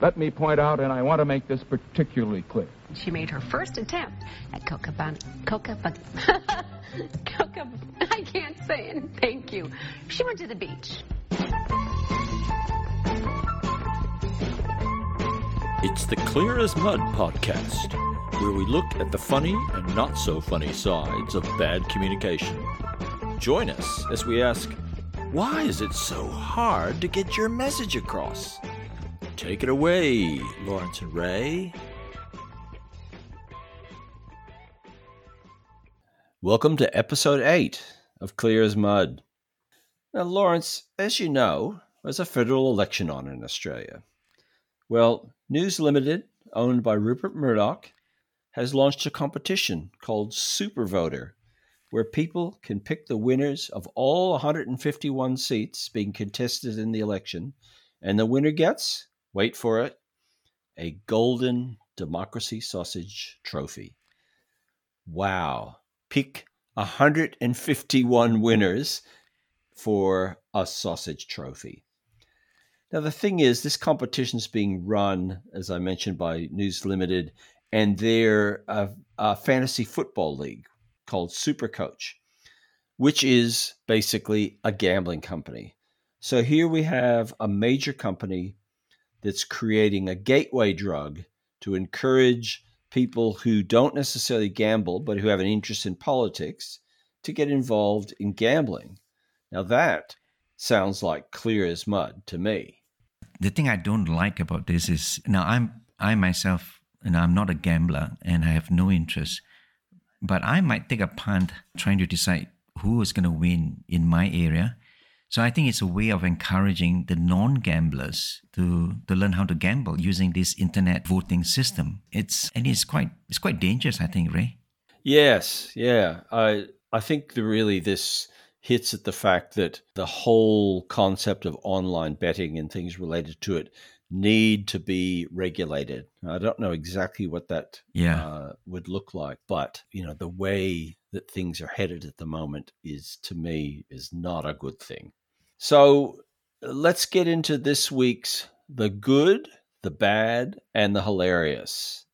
Let me point out, and I want to make this particularly clear. She made her first attempt at Cocabana. Cocabana. Coca. I can't say it. Thank you. She went to the beach. It's the Clear as Mud podcast, where we look at the funny and not so funny sides of bad communication. Join us as we ask, why is it so hard to get your message across? Take it away, Lawrence and Ray. Welcome to episode 8 of Clear as Mud. Now, Lawrence, as you know, there's a federal election on in Australia. Well, News Limited, owned by Rupert Murdoch, has launched a competition called Super Voter, where people can pick the winners of all 151 seats being contested in the election, and the winner gets wait for it, a golden democracy sausage trophy. Wow. Pick 151 winners for a sausage trophy. Now, the thing is, this competition is being run, as I mentioned, by News Limited, and they're a, a fantasy football league called Supercoach, which is basically a gambling company. So here we have a major company that's creating a gateway drug to encourage people who don't necessarily gamble but who have an interest in politics to get involved in gambling. Now that sounds like clear as mud to me. The thing I don't like about this is now I'm I myself and I'm not a gambler and I have no interest, but I might take a punt trying to decide who is going to win in my area so I think it's a way of encouraging the non-gamblers to, to learn how to gamble using this internet voting system. It's and it's quite it's quite dangerous, I think, Ray. Yes, yeah. I I think the, really this hits at the fact that the whole concept of online betting and things related to it need to be regulated. I don't know exactly what that yeah. uh, would look like, but you know the way that things are headed at the moment is to me is not a good thing. So let's get into this week's the good, the bad, and the hilarious.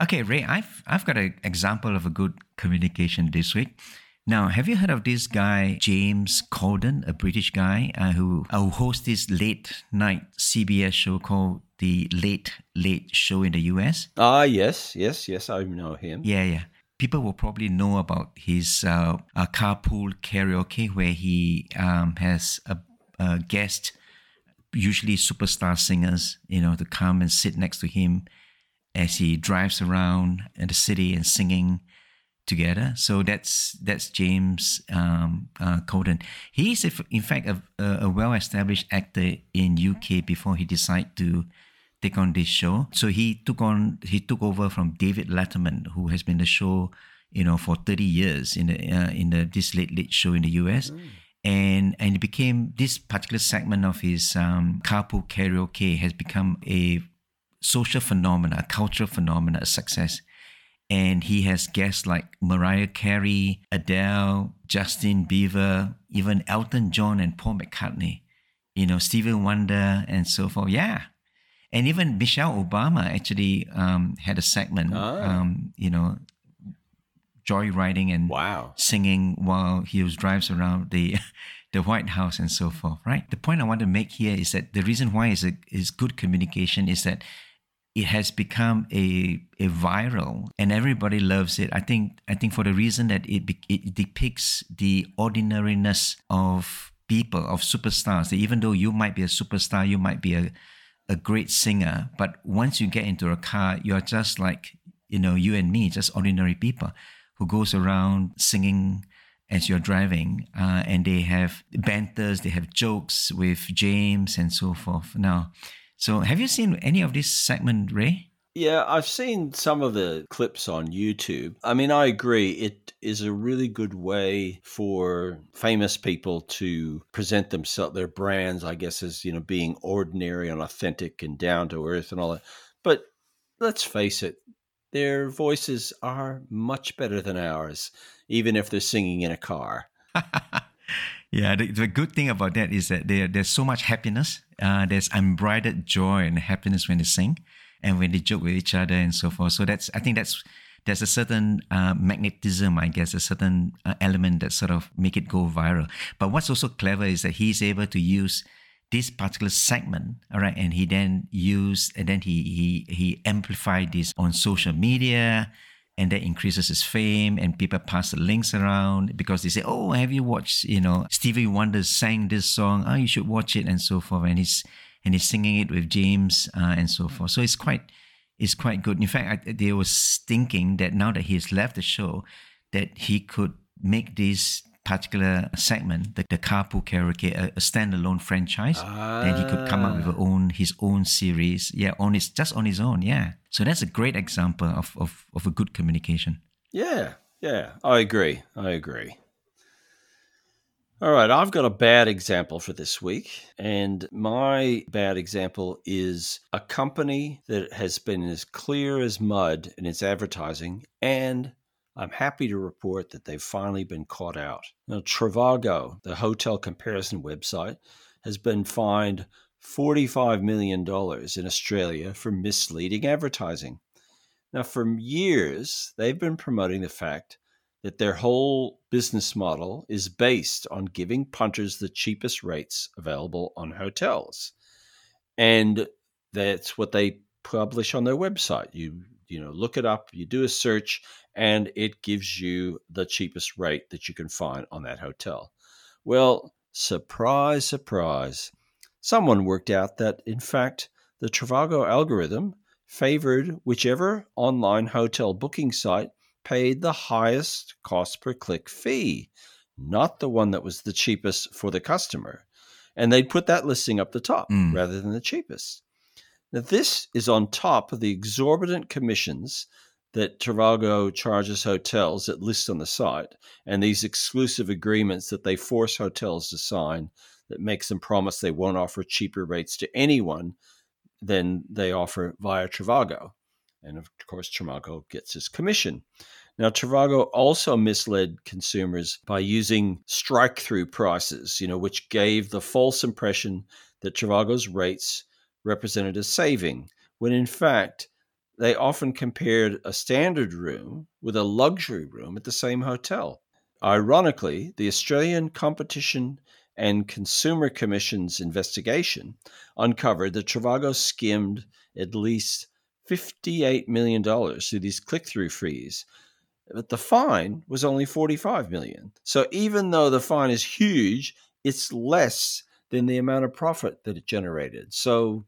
Okay, Ray, I've I've got an example of a good communication this week. Now, have you heard of this guy, James Corden, a British guy uh, who, uh, who hosts this late night CBS show called The Late Late Show in the US? Ah, yes, yes, yes, I know him. Yeah, yeah. People will probably know about his uh, uh, carpool karaoke, where he um, has a, a guest, usually superstar singers, you know, to come and sit next to him as he drives around in the city and singing together. So that's that's James um, uh, Corden. He's in fact a, a well-established actor in UK before he decided to take on this show. So he took on he took over from David Letterman, who has been the show you know for 30 years in the uh, in the this late late show in the US. Mm. And and it became this particular segment of his um, carpool karaoke has become a social phenomenon, a cultural phenomenon, a success and he has guests like Mariah Carey, Adele, Justin Bieber, even Elton John and Paul McCartney, you know, Stevie Wonder and so forth. Yeah. And even Michelle Obama actually um, had a segment, oh. um, you know, joyriding and wow. singing while he was drives around the the White House and so forth, right? The point I want to make here is that the reason why is a, is good communication is that it has become a a viral and everybody loves it. I think I think for the reason that it it depicts the ordinariness of people of superstars. That even though you might be a superstar, you might be a a great singer, but once you get into a car, you're just like you know you and me, just ordinary people who goes around singing as you're driving, uh, and they have banters, they have jokes with James and so forth. Now so, have you seen any of this segment, Ray? Yeah, I've seen some of the clips on YouTube. I mean, I agree. It is a really good way for famous people to present themselves, their brands, I guess, as, you know, being ordinary and authentic and down to earth and all that. But let's face it, their voices are much better than ours, even if they're singing in a car. Yeah, the, the good thing about that is that there, there's so much happiness. Uh, there's unbridled joy and happiness when they sing and when they joke with each other and so forth. So that's I think that's there's a certain uh, magnetism, I guess, a certain uh, element that sort of make it go viral. But what's also clever is that he's able to use this particular segment, all right, and he then used and then he he he amplified this on social media and that increases his fame and people pass the links around because they say oh have you watched you know stevie wonder sang this song? Oh you should watch it and so forth. And he's and he's singing it with james uh, and so forth. So it's quite it's quite good. In fact I, they was thinking that now that he's left the show that he could make this particular segment, the, the Carpool Karaoke, a, a standalone franchise. Ah. Then he could come up with a own his own series. Yeah, on his just on his own. Yeah. So that's a great example of, of, of a good communication. Yeah, yeah. I agree. I agree. All right, I've got a bad example for this week. And my bad example is a company that has been as clear as mud in its advertising and I'm happy to report that they've finally been caught out. Now, Trivago, the hotel comparison website, has been fined $45 million in Australia for misleading advertising. Now, for years, they've been promoting the fact that their whole business model is based on giving punters the cheapest rates available on hotels. And that's what they publish on their website. You you know, look it up, you do a search, and it gives you the cheapest rate that you can find on that hotel. Well, surprise, surprise. Someone worked out that, in fact, the Trivago algorithm favored whichever online hotel booking site paid the highest cost per click fee, not the one that was the cheapest for the customer. And they'd put that listing up the top mm. rather than the cheapest. Now, this is on top of the exorbitant commissions that Trivago charges hotels that list on the site and these exclusive agreements that they force hotels to sign that makes them promise they won't offer cheaper rates to anyone than they offer via Trivago. And of course, Trivago gets its commission. Now, Trivago also misled consumers by using strike through prices, you know, which gave the false impression that Trivago's rates represented a saving, when in fact, they often compared a standard room with a luxury room at the same hotel. Ironically, the Australian Competition and Consumer Commission's investigation uncovered that Trivago skimmed at least $58 million through these click through fees. But the fine was only 45 million. So even though the fine is huge, it's less than the amount of profit that it generated. So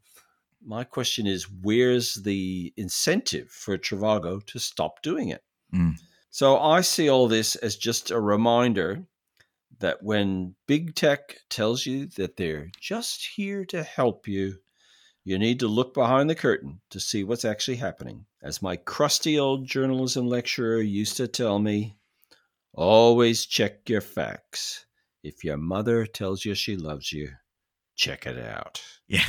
my question is where's the incentive for Trivago to stop doing it? Mm. So I see all this as just a reminder that when big tech tells you that they're just here to help you, you need to look behind the curtain to see what's actually happening. As my crusty old journalism lecturer used to tell me, always check your facts. If your mother tells you she loves you, check it out. Yeah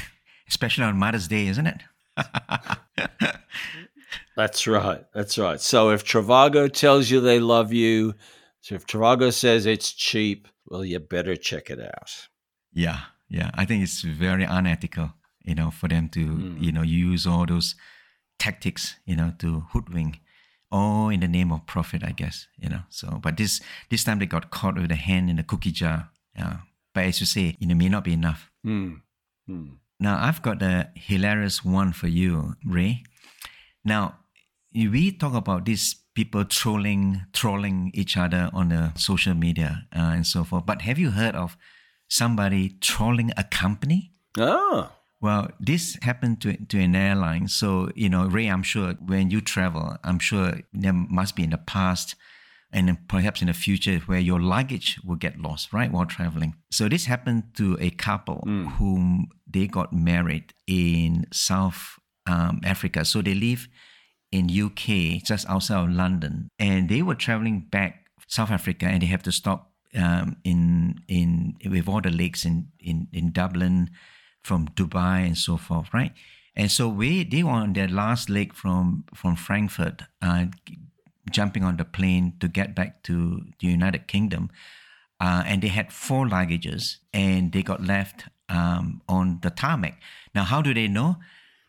especially on Mother's Day, isn't it? That's right. That's right. So if Trivago tells you they love you, so if Trivago says it's cheap, well, you better check it out. Yeah, yeah. I think it's very unethical, you know, for them to, mm. you know, use all those tactics, you know, to hoodwink, all in the name of profit, I guess, you know. So, but this this time they got caught with a hand in a cookie jar. Yeah. But as you say, it may not be enough. Mm. Mm. Now, I've got a hilarious one for you, Ray. Now, we talk about these people trolling, trolling each other on the social media uh, and so forth. But have you heard of somebody trolling a company? Oh. Well, this happened to, to an airline. So, you know, Ray, I'm sure when you travel, I'm sure there must be in the past and perhaps in the future where your luggage will get lost, right, while traveling. So this happened to a couple mm. whom they got married in South um, Africa. So they live in UK, just outside of London, and they were traveling back South Africa, and they have to stop um, in in with all the lakes in, in in Dublin, from Dubai and so forth, right? And so we they were on their last leg from from Frankfurt, uh, jumping on the plane to get back to the United Kingdom, uh, and they had four luggages, and they got left um, on the tarmac. Now, how do they know?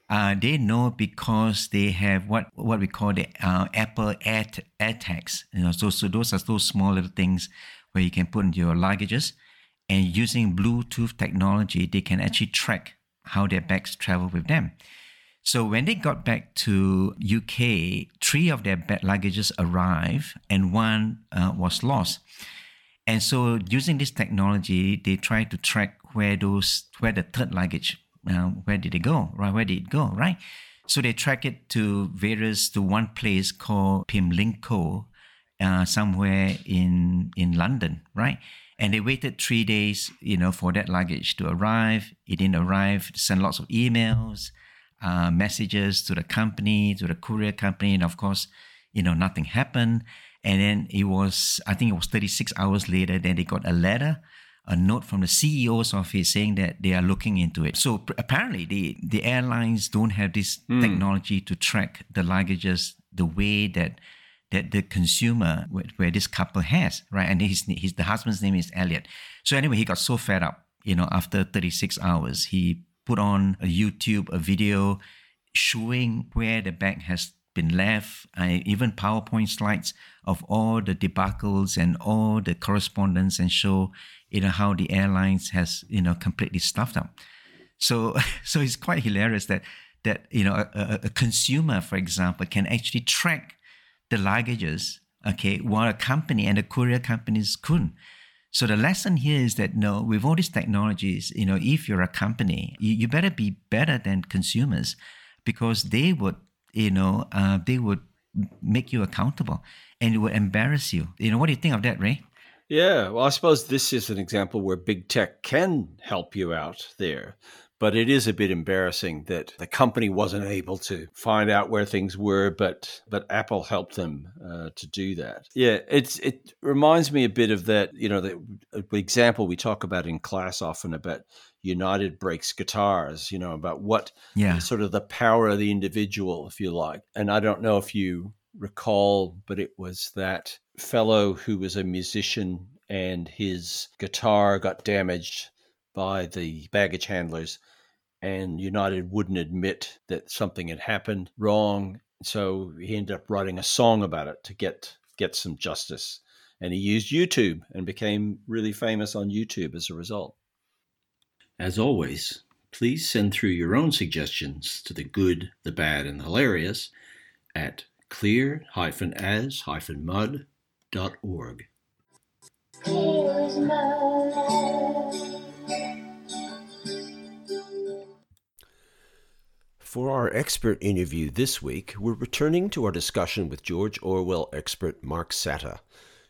Uh, they know because they have what what we call the uh, Apple Air, Air tags. You know, so so those are those small little things where you can put in your luggages, and using Bluetooth technology, they can actually track how their bags travel with them. So when they got back to UK, three of their luggages arrived, and one uh, was lost. And so using this technology, they try to track where those where the third luggage uh, where did it go right where did it go right so they track it to various to one place called Pimlico uh, somewhere in in London right and they waited three days you know for that luggage to arrive it didn't arrive sent lots of emails uh, messages to the company to the courier company and of course you know nothing happened and then it was i think it was 36 hours later then they got a letter a note from the CEO's office saying that they are looking into it. So apparently, the, the airlines don't have this mm. technology to track the luggages the way that that the consumer where this couple has, right? And his, his the husband's name is Elliot. So anyway, he got so fed up, you know, after 36 hours, he put on a YouTube a video showing where the bag has been left, uh, even PowerPoint slides of all the debacles and all the correspondence and show you know how the airlines has you know completely stuffed up. So so it's quite hilarious that that you know a, a consumer, for example, can actually track the luggages, okay, while a company and the courier companies couldn't. So the lesson here is that no, with all these technologies, you know, if you're a company, you, you better be better than consumers because they would, you know, uh, they would make you accountable and it would embarrass you. You know, what do you think of that, Ray? Yeah, well, I suppose this is an example where big tech can help you out there. But it is a bit embarrassing that the company wasn't able to find out where things were, but but Apple helped them uh, to do that. Yeah, it's it reminds me a bit of that. You know, the, example we talk about in class often about United Breaks guitars. You know, about what yeah. sort of the power of the individual, if you like. And I don't know if you recall, but it was that fellow who was a musician and his guitar got damaged by the baggage handlers and United wouldn't admit that something had happened wrong so he ended up writing a song about it to get get some justice and he used YouTube and became really famous on YouTube as a result. As always, please send through your own suggestions to the good, the bad, and the hilarious at clear-as-mud.org. For our expert interview this week, we're returning to our discussion with George Orwell expert Mark Satta,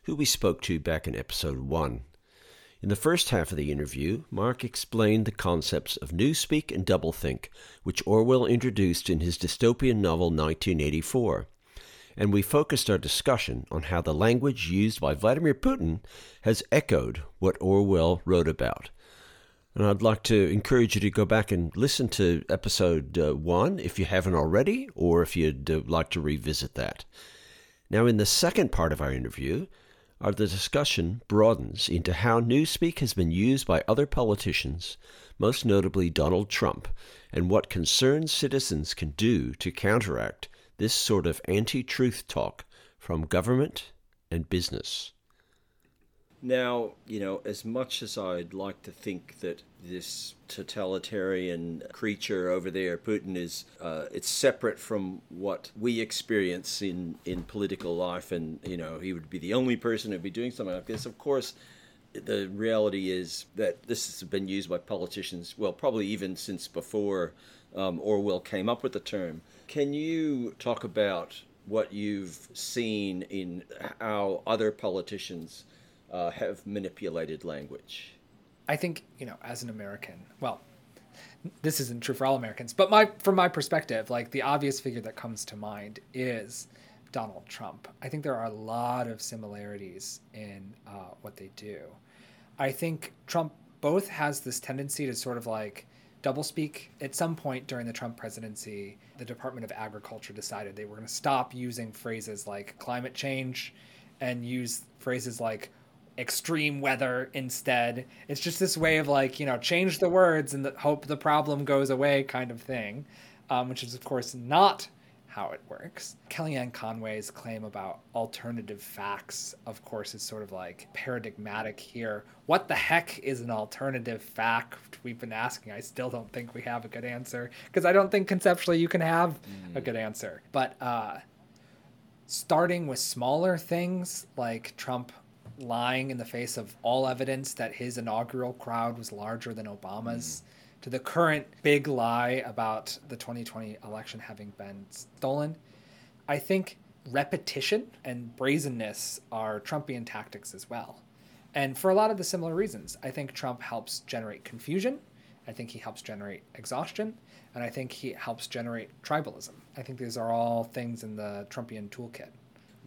who we spoke to back in episode 1. In the first half of the interview, Mark explained the concepts of newspeak and doublethink, which Orwell introduced in his dystopian novel 1984 and we focused our discussion on how the language used by Vladimir Putin has echoed what Orwell wrote about. And I'd like to encourage you to go back and listen to episode uh, one if you haven't already, or if you'd uh, like to revisit that. Now, in the second part of our interview, our discussion broadens into how Newspeak has been used by other politicians, most notably Donald Trump, and what concerned citizens can do to counteract this sort of anti truth talk from government and business. Now, you know, as much as I'd like to think that this totalitarian creature over there, Putin, is uh, it's separate from what we experience in, in political life, and you know, he would be the only person who'd be doing something like this. Of course, the reality is that this has been used by politicians, well, probably even since before um, Orwell came up with the term. Can you talk about what you've seen in how other politicians uh, have manipulated language? I think, you know, as an American, well, this isn't true for all Americans, but my from my perspective, like the obvious figure that comes to mind is Donald Trump. I think there are a lot of similarities in uh, what they do. I think Trump both has this tendency to sort of like doublespeak. At some point during the Trump presidency, the Department of Agriculture decided they were going to stop using phrases like climate change and use phrases like extreme weather instead. It's just this way of like, you know, change the words and the, hope the problem goes away kind of thing, um, which is, of course, not how it works. Kellyanne Conway's claim about alternative facts, of course, is sort of like paradigmatic here. What the heck is an alternative fact? We've been asking. I still don't think we have a good answer because I don't think conceptually you can have mm. a good answer. But uh, starting with smaller things like Trump lying in the face of all evidence that his inaugural crowd was larger than Obama's. Mm to the current big lie about the 2020 election having been stolen. I think repetition and brazenness are Trumpian tactics as well. And for a lot of the similar reasons, I think Trump helps generate confusion. I think he helps generate exhaustion. And I think he helps generate tribalism. I think these are all things in the Trumpian toolkit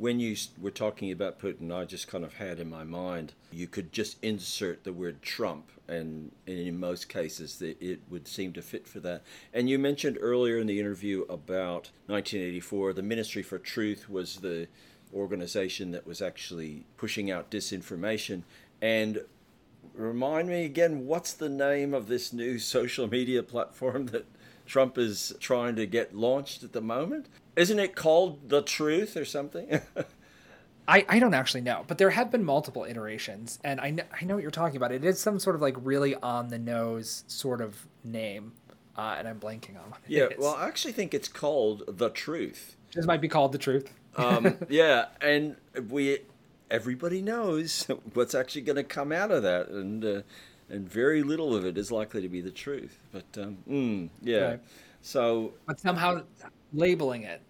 when you were talking about Putin, I just kind of had in my mind you could just insert the word Trump, and, and in most cases it would seem to fit for that. And you mentioned earlier in the interview about 1984, the Ministry for Truth was the organization that was actually pushing out disinformation. And remind me again, what's the name of this new social media platform that Trump is trying to get launched at the moment? Isn't it called The Truth or something? I, I don't actually know, but there have been multiple iterations, and I know, I know what you're talking about. It is some sort of like really on the nose sort of name, uh, and I'm blanking on what yeah, well, I actually think it's called The Truth. This might be called The Truth. um, yeah, and we everybody knows what's actually going to come out of that, and uh, and very little of it is likely to be the truth. But um, mm, yeah, right. so but somehow labeling it.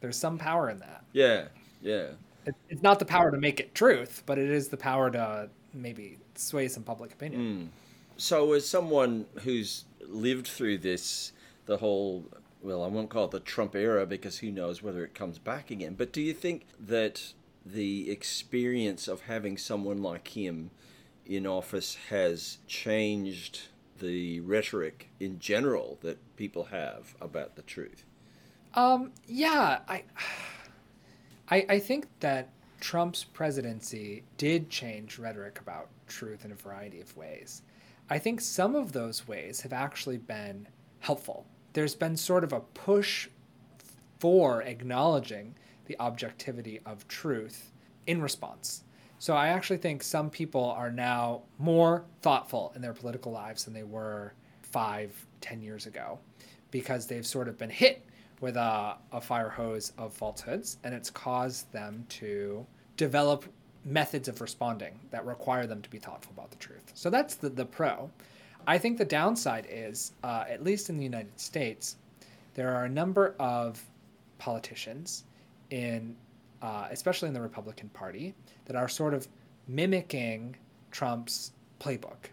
There's some power in that. Yeah, yeah. It, it's not the power to make it truth, but it is the power to maybe sway some public opinion. Mm. So, as someone who's lived through this, the whole well, I won't call it the Trump era because who knows whether it comes back again. But do you think that the experience of having someone like him in office has changed the rhetoric in general that people have about the truth? Um, yeah, I, I, I think that Trump's presidency did change rhetoric about truth in a variety of ways. I think some of those ways have actually been helpful. There's been sort of a push for acknowledging the objectivity of truth in response. So I actually think some people are now more thoughtful in their political lives than they were five, ten years ago because they've sort of been hit with a, a fire hose of falsehoods, and it's caused them to develop methods of responding that require them to be thoughtful about the truth. So that's the, the pro. I think the downside is, uh, at least in the United States, there are a number of politicians in, uh, especially in the Republican Party, that are sort of mimicking Trump's playbook.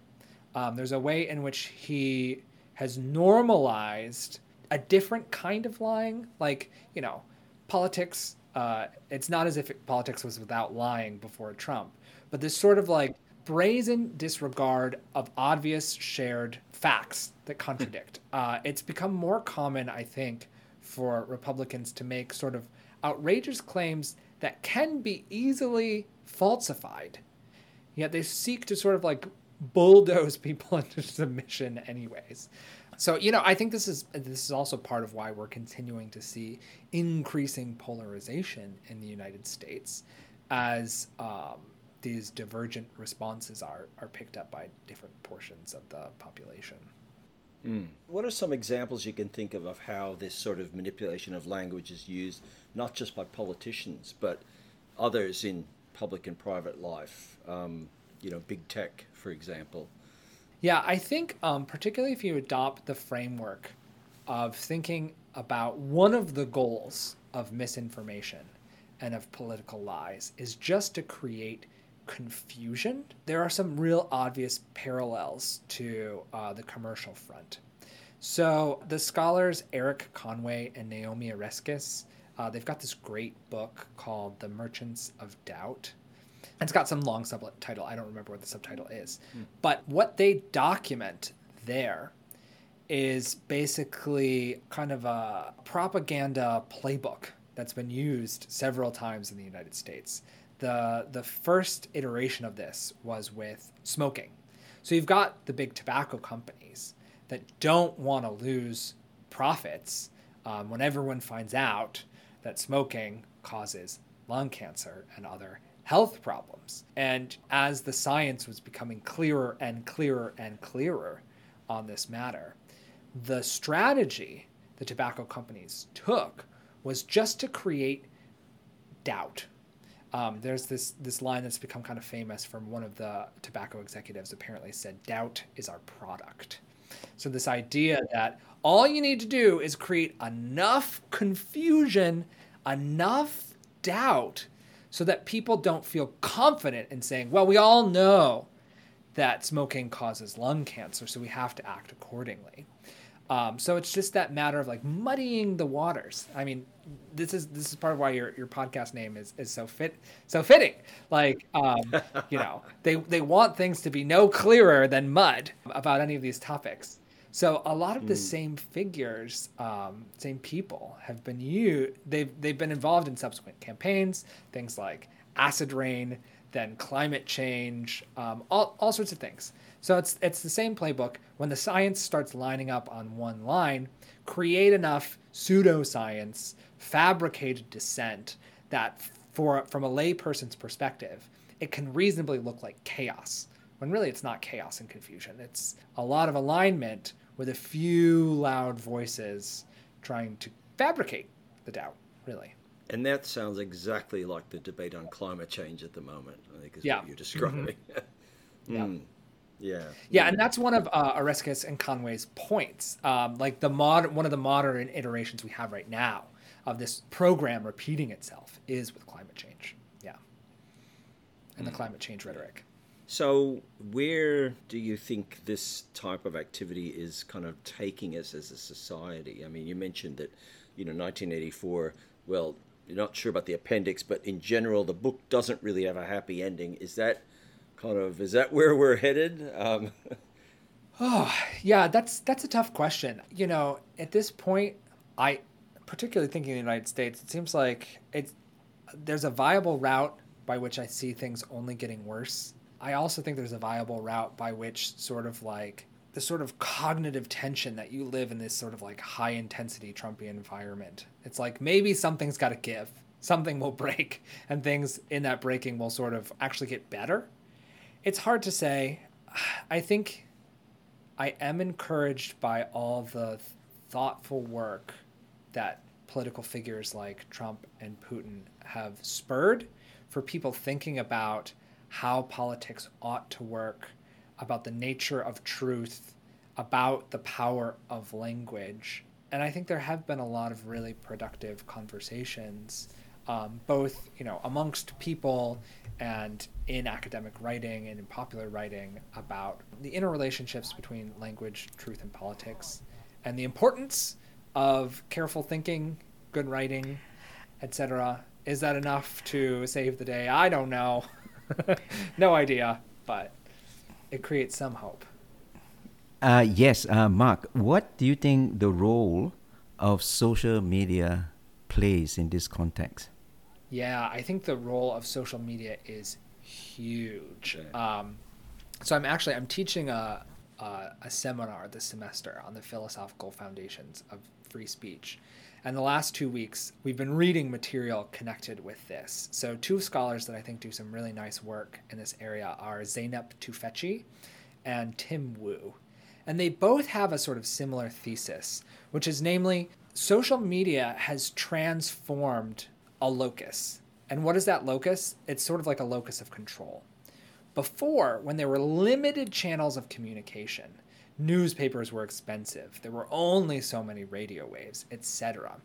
Um, there's a way in which he has normalized a different kind of lying. Like, you know, politics, uh, it's not as if it, politics was without lying before Trump, but this sort of like brazen disregard of obvious shared facts that contradict. uh, it's become more common, I think, for Republicans to make sort of outrageous claims that can be easily falsified. Yet they seek to sort of like bulldoze people into submission, anyways. So you know, I think this is this is also part of why we're continuing to see increasing polarization in the United States, as um, these divergent responses are are picked up by different portions of the population. Mm. What are some examples you can think of of how this sort of manipulation of language is used, not just by politicians, but others in public and private life? Um, you know, big tech, for example. Yeah, I think um, particularly if you adopt the framework of thinking about one of the goals of misinformation and of political lies is just to create confusion. There are some real obvious parallels to uh, the commercial front. So the scholars Erik Conway and Naomi Oreskes, uh, they've got this great book called The Merchants of Doubt it's got some long subtitle. I don't remember what the subtitle is. Mm. But what they document there is basically kind of a propaganda playbook that's been used several times in the United States the the first iteration of this was with smoking. So you've got the big tobacco companies that don't want to lose profits um, when everyone finds out that smoking causes lung cancer and other health problems. And as the science was becoming clearer and clearer and clearer on this matter, the strategy the tobacco companies took was just to create doubt. Um, there's this this line that's become kind of famous from one of the tobacco executives. Apparently, said doubt is our product. So this idea that all you need to do is create enough confusion, enough doubt, so that people don't feel confident in saying, "Well, we all know that smoking causes lung cancer, so we have to act accordingly." Um, so it's just that matter of like muddying the waters. I mean, this is this is part of why your, your podcast name is, is so fit so fitting. Like, um, you know, they they want things to be no clearer than mud about any of these topics. So a lot of the mm. same figures, um, same people have been you. They've they've been involved in subsequent campaigns, things like acid rain, then climate change, um, all all sorts of things. So it's it's the same playbook. When the science starts lining up on one line, create enough pseudoscience, fabricated dissent that for from a layperson's perspective, it can reasonably look like chaos. When really it's not chaos and confusion. It's a lot of alignment with a few loud voices trying to fabricate the doubt, really. And that sounds exactly like the debate on climate change at the moment, I think is yeah. what you're describing. Mm-hmm. yeah. Yeah. Yeah, and that's one of uh, and Conway's points. Um, like the mod, one of the modern iterations we have right now of this program repeating itself is with climate change. Yeah, and the climate change rhetoric. So, where do you think this type of activity is kind of taking us as a society? I mean, you mentioned that, you know, 1984. Well, you're not sure about the appendix, but in general, the book doesn't really have a happy ending. Is that kind of is that where we're headed? Um, oh, yeah, that's that's a tough question. You know, at this point, I particularly thinking the United States, it seems like it's there's a viable route by which I see things only getting worse. I also think there's a viable route by which sort of like the sort of cognitive tension that you live in this sort of like high intensity Trumpian environment. It's like maybe something's got to give, something will break, and things in that breaking will sort of actually get better it's hard to say. I think I am encouraged by all the thoughtful work that political figures like Trump and Putin have spurred for people thinking about how politics ought to work, about the nature of truth, about the power of language. And I think there have been a lot of really productive conversations, um, both you know amongst people and in academic writing and in popular writing about the interrelationships between language, truth, and politics, and the importance of careful thinking, good writing, etc. Is that enough to save the day? I don't know. no idea, but it creates some hope. Uh, yes, uh, Mark, what do you think the role of social media plays in this context? Yeah, I think the role of social media is huge. Um, so I'm actually I'm teaching a, a, a seminar this semester on the philosophical foundations of free speech. And the last two weeks, we've been reading material connected with this. So, two scholars that I think do some really nice work in this area are Zeynep Tufekci and Tim Wu. And they both have a sort of similar thesis, which is namely, social media has transformed a locus. And what is that locus? It's sort of like a locus of control. Before, when there were limited channels of communication, newspapers were expensive, there were only so many radio waves, etc.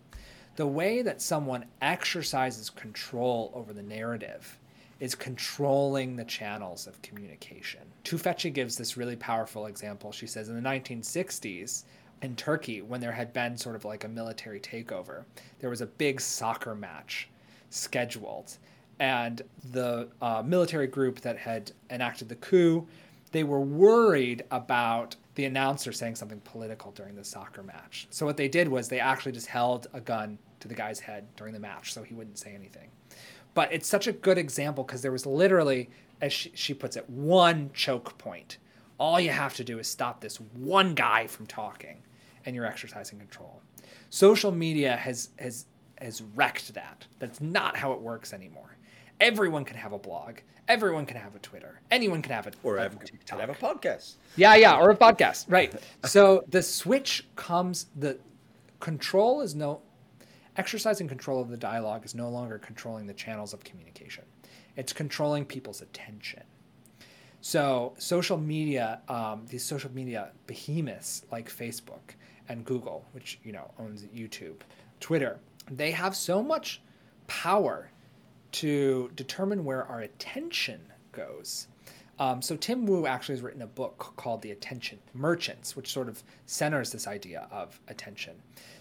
The way that someone exercises control over the narrative is controlling the channels of communication. Tufekci gives this really powerful example. She says in the 1960s, in Turkey, when there had been sort of like a military takeover, there was a big soccer match scheduled. And the uh, military group that had enacted the coup, they were worried about the announcer saying something political during the soccer match. So what they did was they actually just held a gun to the guy's head during the match so he wouldn't say anything. but it's such a good example because there was literally, as she, she puts it, one choke point. All you have to do is stop this one guy from talking, and you're exercising control. Social media has has has wrecked that. That's not how it works anymore. Everyone can have a blog. Everyone can have a Twitter. Anyone can have a Or a have, TikTok. have a podcast. Yeah, yeah, or a podcast, right? So the switch comes. The control is no exercising control of the dialogue is no longer controlling the channels of communication. It's controlling people's attention. So social media, um, these social media behemoths like Facebook and Google, which you know owns YouTube, Twitter, they have so much power to determine where our attention goes. Um, so Tim Wu actually has written a book called The Attention Merchants, which sort of centers this idea of attention.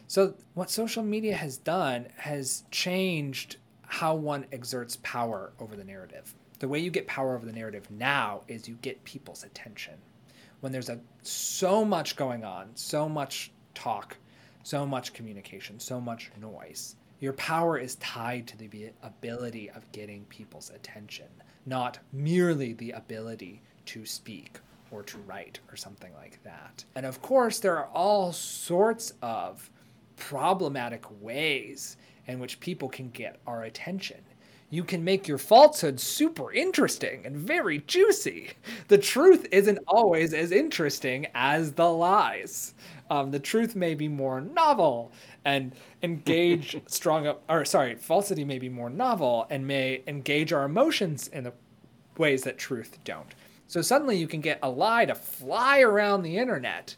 So what social media has done has changed how one exerts power over the narrative. The way you get power over the narrative now is you get people's attention. When there's a so much going on, so much talk, so much communication, so much noise, your power is tied to the ability of getting people's attention, not merely the ability to speak or to write or something like that. And of course, there are all sorts of problematic ways in which people can get our attention. You can make your falsehood super interesting and very juicy. The truth isn't always as interesting as the lies. Um, the truth may be more novel and engage strong, or sorry, falsity may be more novel and may engage our emotions in the ways that truth don't. So suddenly you can get a lie to fly around the internet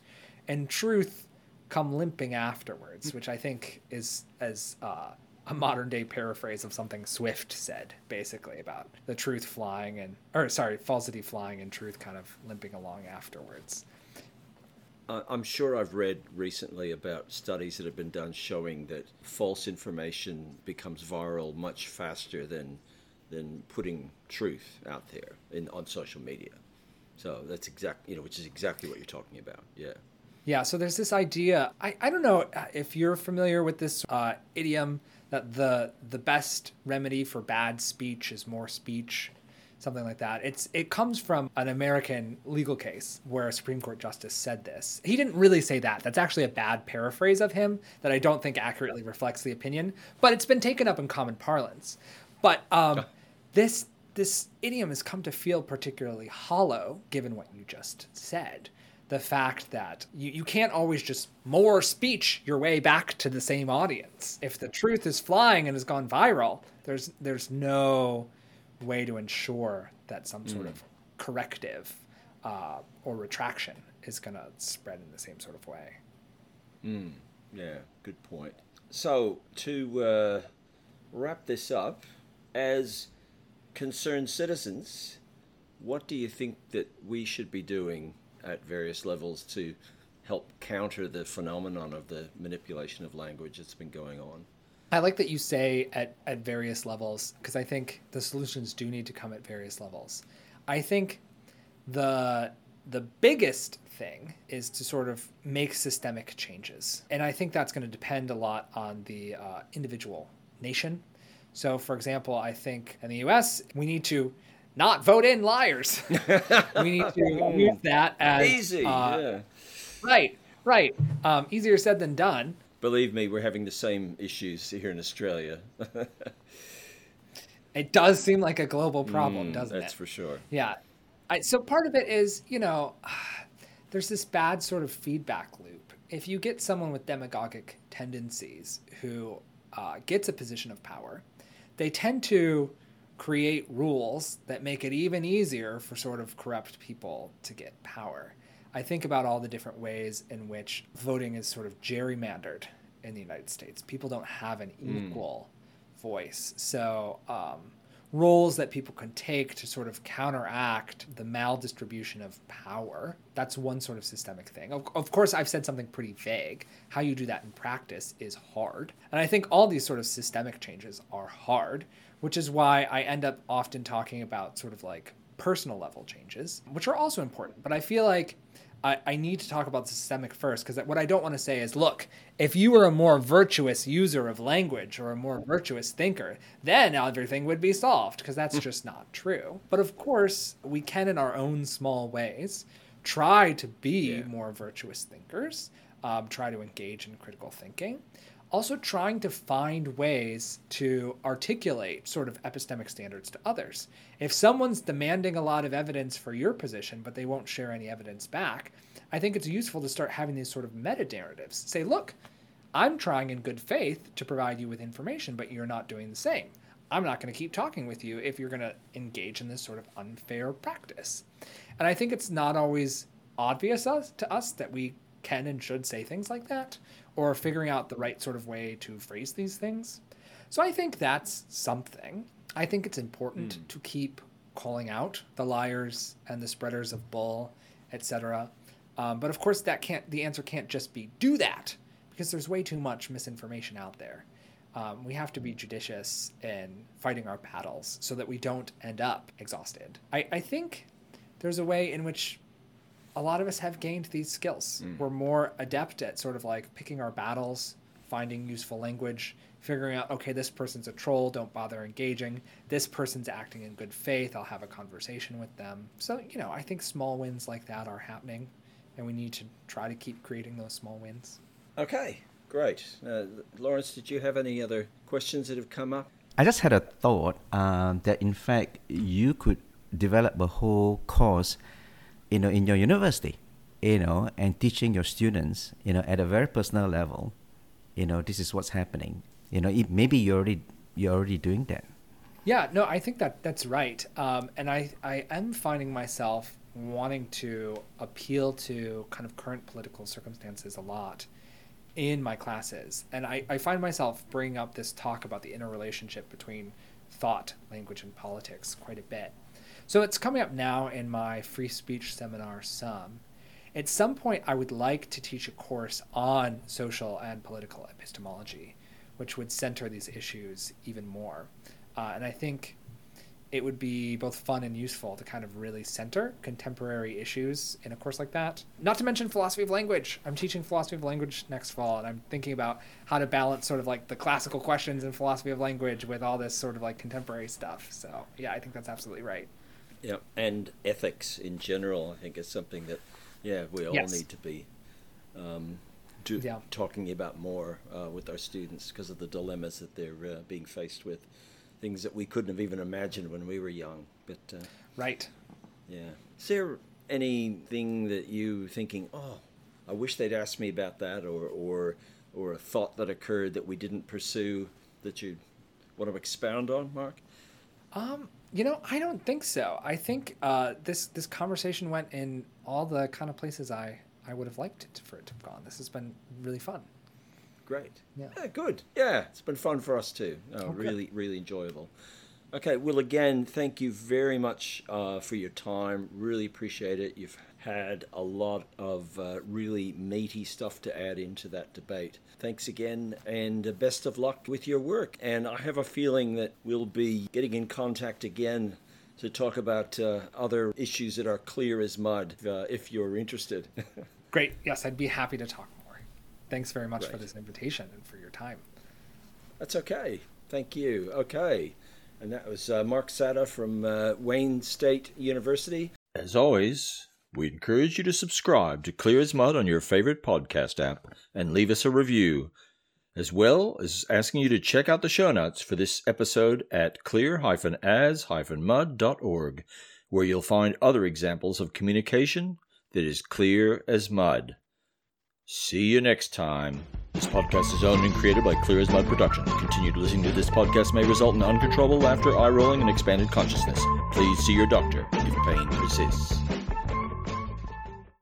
and truth come limping afterwards, which I think is as uh, a modern day paraphrase of something Swift said, basically about the truth flying and, or sorry, falsity flying and truth kind of limping along afterwards. I'm sure I've read recently about studies that have been done showing that false information becomes viral much faster than than putting truth out there in on social media. So that's exact, you know, which is exactly what you're talking about. Yeah. Yeah, so there's this idea. I, I don't know if you're familiar with this uh, idiom that the the best remedy for bad speech is more speech, something like that. It's it comes from an American legal case where a Supreme Court justice said this. He didn't really say that. That's actually a bad paraphrase of him that I don't think accurately reflects the opinion. But it's been taken up in common parlance. But um, this this idiom has come to feel particularly hollow given what you just said the fact that you, you can't always just more speech your way back to the same audience if the truth is flying and has gone viral there's there's no way to ensure that some sort of corrective uh, or retraction is going to spread in the same sort of way Yeah, good point. So, to uh, wrap this up, as concerned citizens, what do you think that we should be doing at various levels to help counter the phenomenon of the manipulation of language that's been going on? I like that you say at, at various levels because I think the solutions do need to come at various levels. I think the the biggest thing is to sort of make systemic changes, and I think that's going to depend a lot on the uh, individual nation. So, for example, I think in the U.S. we need to not vote in liars. we need to use that as Easy, uh, yeah. right, right. Um, easier said than done. Believe me, we're having the same issues here in Australia. It does seem like a global problem, doesn't Mm, That's it? for sure. Yeah. I, so part of it is, you know, there's this bad sort of feedback loop. If you get someone with demagogic tendencies who uh, gets a position of power, they tend to create rules that make it even easier for sort of corrupt people to get power. I think about all the different ways in which voting is sort of gerrymandered in the United States. People don't have an equal voice. So, um, roles that people can take to sort of counteract the maldistribution of power. That's one sort of systemic thing. Of, of course, I've said something pretty vague. How you do that in practice is hard. And I think all these sort of systemic changes are hard, which is why I end up often talking about sort of like personal level changes, which are also important. But I feel like I, I need to talk about the systemic first because what I don't want to say is, look, if you were a more virtuous user of language or a more virtuous thinker, then everything would be solved because that's just not true. But of course, we can, in our own small ways, try to be more virtuous thinkers, um, try to engage in critical thinking also trying to find ways to articulate sort of epistemic standards to others. If someone's demanding a lot of evidence for your position, but they won't share any evidence back, I think it's useful to start having these sort of meta narratives. Say, look, I'm trying in good faith to provide you with information, but you're not doing the same. I'm not going to keep talking with you if you're going to engage in this sort of unfair practice. And I think it's not always obvious to us that we can and should say things like that or figuring out the right sort of way to phrase these things. So I think that's something. I think it's important mm. to keep calling out the liars and the spreaders of bull, etc. Um, but of course, that can't. The answer can't just be do that because there's way too much misinformation out there. Um, we have to be judicious in fighting our battles so that we don't end up exhausted. I, I think there's a way in which a lot of us have gained these skills. Mm. We're more adept at sort of like picking our battles, finding useful language, figuring out, okay, this person's a troll, don't bother engaging. This person's acting in good faith, I'll have a conversation with them. So, you know, I think small wins like that are happening, and we need to try to keep creating those small wins. Okay, great. Uh, Lawrence, did you have any other questions that have come up? I just had a thought um, that, in fact, you could develop a whole course you know, in your university, you know, and teaching your students, you know, at a very personal level, you know, this is what's happening. You know, it, maybe you're already you're already doing that. Yeah, no, I think that that's right. Um, and I I am finding myself wanting to appeal to kind of current political circumstances a lot in my classes. And I, I find myself bringing up this talk about the interrelationship between thought, language, and politics quite a bit. So it's coming up now in my free speech seminar, Some. At some point, I would like to teach a course on social and political epistemology, which would center these issues even more. Uh, and I think it would be both fun and useful to kind of really center contemporary issues in a course like that. Not to mention philosophy of language. I'm teaching philosophy of language next fall, and I'm thinking about how to balance sort of like the classical questions in philosophy of language with all this sort of like contemporary stuff. So, yeah, I think that's absolutely right. Yeah, and ethics in general, I think, is something that, yeah, we all yes. need to be um, do, yeah. talking about more uh, with our students because of the dilemmas that they're uh, being faced with, things that we couldn't have even imagined when we were young. But uh, right, yeah. Is there anything that you thinking, oh, I wish they'd asked me about that, or or or a thought that occurred that we didn't pursue that you want to expound on, Mark? Um, you know, I don't think so. I think uh, this this conversation went in all the kind of places I I would have liked it for it to have gone. This has been really fun. Great. Yeah. yeah good. Yeah, it's been fun for us too. Oh, really, really enjoyable. Okay. Well, again, thank you very much uh, for your time. Really appreciate it. You've had a lot of uh, really meaty stuff to add into that debate. Thanks again, and best of luck with your work. And I have a feeling that we'll be getting in contact again to talk about uh, other issues that are clear as mud uh, if you're interested. Great. Yes, I'd be happy to talk more. Thanks very much for this invitation and for your time. That's okay. Thank you. Okay. And that was uh, Mark Satta from uh, Wayne State University. As always, we encourage you to subscribe to Clear as Mud on your favorite podcast app and leave us a review, as well as asking you to check out the show notes for this episode at clear-as-mud.org, where you'll find other examples of communication that is clear as mud. See you next time. This podcast is owned and created by Clear as Mud Productions. Continued listening to this podcast may result in uncontrollable laughter, eye rolling, and expanded consciousness. Please see your doctor if pain persists.